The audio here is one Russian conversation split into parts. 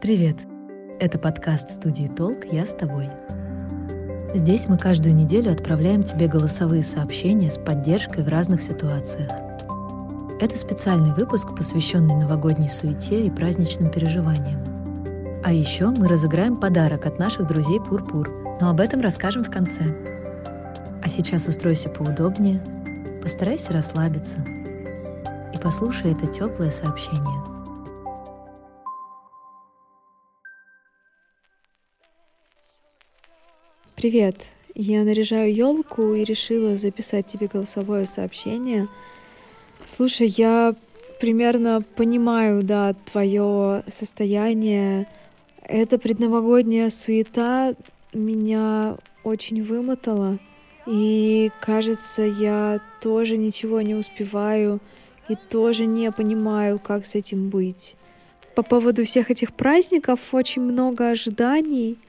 Привет! Это подкаст студии «Толк. Я с тобой». Здесь мы каждую неделю отправляем тебе голосовые сообщения с поддержкой в разных ситуациях. Это специальный выпуск, посвященный новогодней суете и праздничным переживаниям. А еще мы разыграем подарок от наших друзей Пурпур, но об этом расскажем в конце. А сейчас устройся поудобнее, постарайся расслабиться и послушай это теплое сообщение. Привет! Я наряжаю елку и решила записать тебе голосовое сообщение. Слушай, я примерно понимаю, да, твое состояние. Эта предновогодняя суета меня очень вымотала. И кажется, я тоже ничего не успеваю и тоже не понимаю, как с этим быть. По поводу всех этих праздников очень много ожиданий —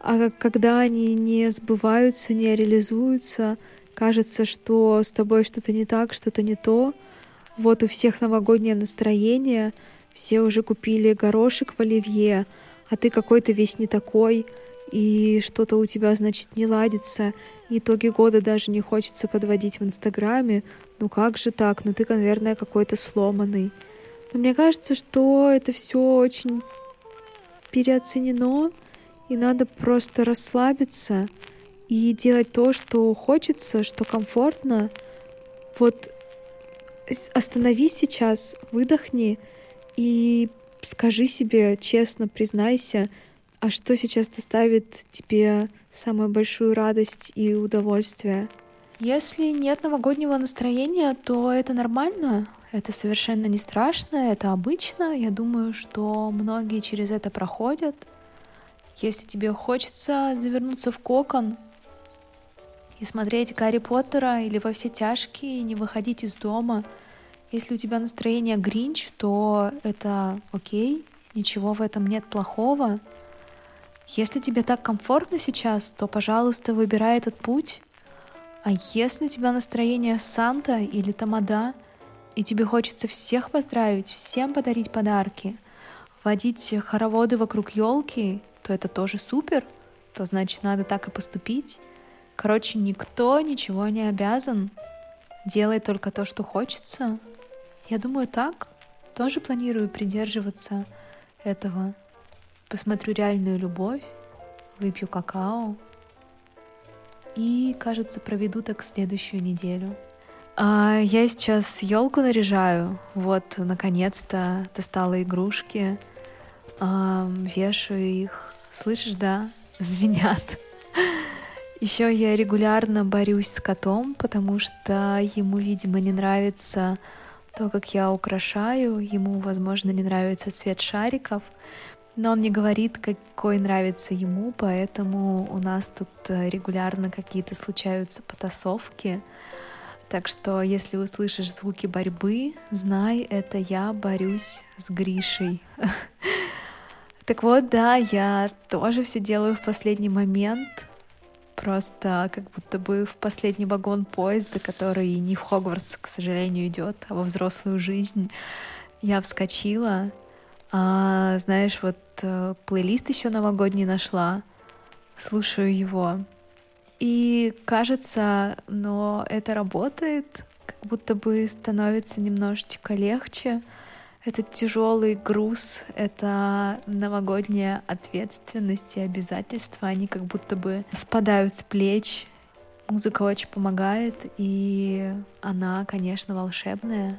а когда они не сбываются, не реализуются, кажется, что с тобой что-то не так, что-то не то. Вот у всех новогоднее настроение, все уже купили горошек в оливье, а ты какой-то весь не такой, и что-то у тебя, значит, не ладится, итоги года даже не хочется подводить в Инстаграме. Ну как же так? Ну ты, наверное, какой-то сломанный. Но мне кажется, что это все очень переоценено, и надо просто расслабиться и делать то, что хочется, что комфортно. Вот остановись сейчас, выдохни и скажи себе честно, признайся, а что сейчас доставит тебе самую большую радость и удовольствие? Если нет новогоднего настроения, то это нормально, это совершенно не страшно, это обычно. Я думаю, что многие через это проходят. Если тебе хочется завернуться в кокон и смотреть Гарри Поттера или во все тяжкие, не выходить из дома, если у тебя настроение Гринч, то это окей, ничего в этом нет плохого. Если тебе так комфортно сейчас, то, пожалуйста, выбирай этот путь. А если у тебя настроение Санта или Тамада, и тебе хочется всех поздравить, всем подарить подарки, водить хороводы вокруг елки то это тоже супер, то значит надо так и поступить. Короче, никто ничего не обязан. Делай только то, что хочется. Я думаю, так. Тоже планирую придерживаться этого. Посмотрю реальную любовь, выпью какао. И, кажется, проведу так следующую неделю. А я сейчас елку наряжаю. Вот, наконец-то достала игрушки, а, вешаю их Слышишь, да? Звенят. Еще я регулярно борюсь с котом, потому что ему, видимо, не нравится то, как я украшаю. Ему, возможно, не нравится цвет шариков. Но он не говорит, какой нравится ему, поэтому у нас тут э, регулярно какие-то случаются потасовки. Так что, если услышишь звуки борьбы, знай, это я борюсь с Гришей. Так вот, да, я тоже все делаю в последний момент. Просто как будто бы в последний вагон поезда, который не в Хогвартс, к сожалению, идет, а во взрослую жизнь. Я вскочила, а, знаешь, вот э, плейлист еще новогодний нашла, слушаю его. И кажется, но это работает, как будто бы становится немножечко легче. Этот тяжелый груз, это новогодняя ответственность и обязательства, они как будто бы спадают с плеч. Музыка очень помогает, и она, конечно, волшебная.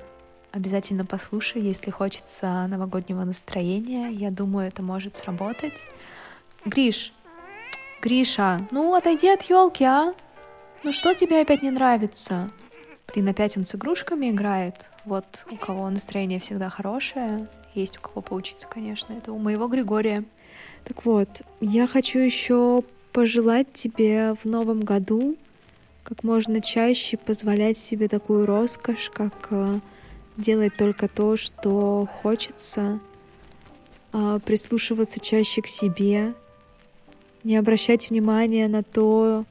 Обязательно послушай, если хочется новогоднего настроения. Я думаю, это может сработать. Гриш, Гриша, ну отойди от елки, а? Ну что тебе опять не нравится? Блин, опять он с игрушками играет. Вот у кого настроение всегда хорошее. Есть у кого поучиться, конечно. Это у моего Григория. Так вот, я хочу еще пожелать тебе в новом году как можно чаще позволять себе такую роскошь, как э, делать только то, что хочется, э, прислушиваться чаще к себе, не обращать внимания на то,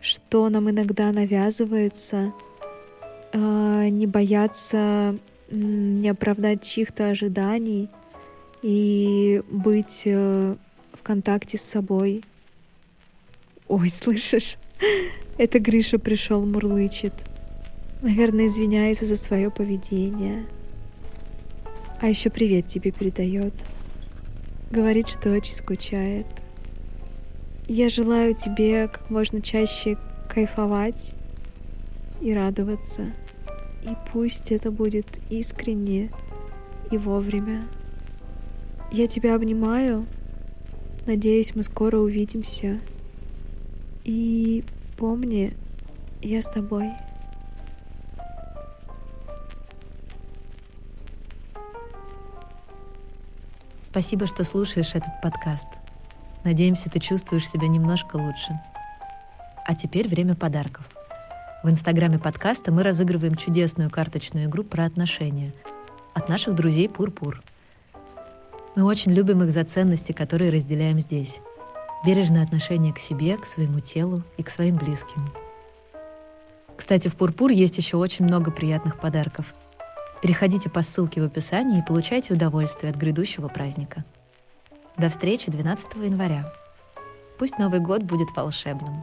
что нам иногда навязывается, а, не бояться не оправдать чьих-то ожиданий и быть э, в контакте с собой. Ой, слышишь? Это Гриша пришел, мурлычет. Наверное, извиняется за свое поведение. А еще привет тебе передает. Говорит, что очень скучает. Я желаю тебе как можно чаще кайфовать и радоваться. И пусть это будет искренне и вовремя. Я тебя обнимаю. Надеюсь, мы скоро увидимся. И помни, я с тобой. Спасибо, что слушаешь этот подкаст. Надеемся, ты чувствуешь себя немножко лучше. А теперь время подарков. В инстаграме подкаста мы разыгрываем чудесную карточную игру про отношения от наших друзей Пурпур. Мы очень любим их за ценности, которые разделяем здесь. Бережное отношение к себе, к своему телу и к своим близким. Кстати, в Пурпур есть еще очень много приятных подарков. Переходите по ссылке в описании и получайте удовольствие от грядущего праздника. До встречи 12 января. Пусть Новый год будет волшебным.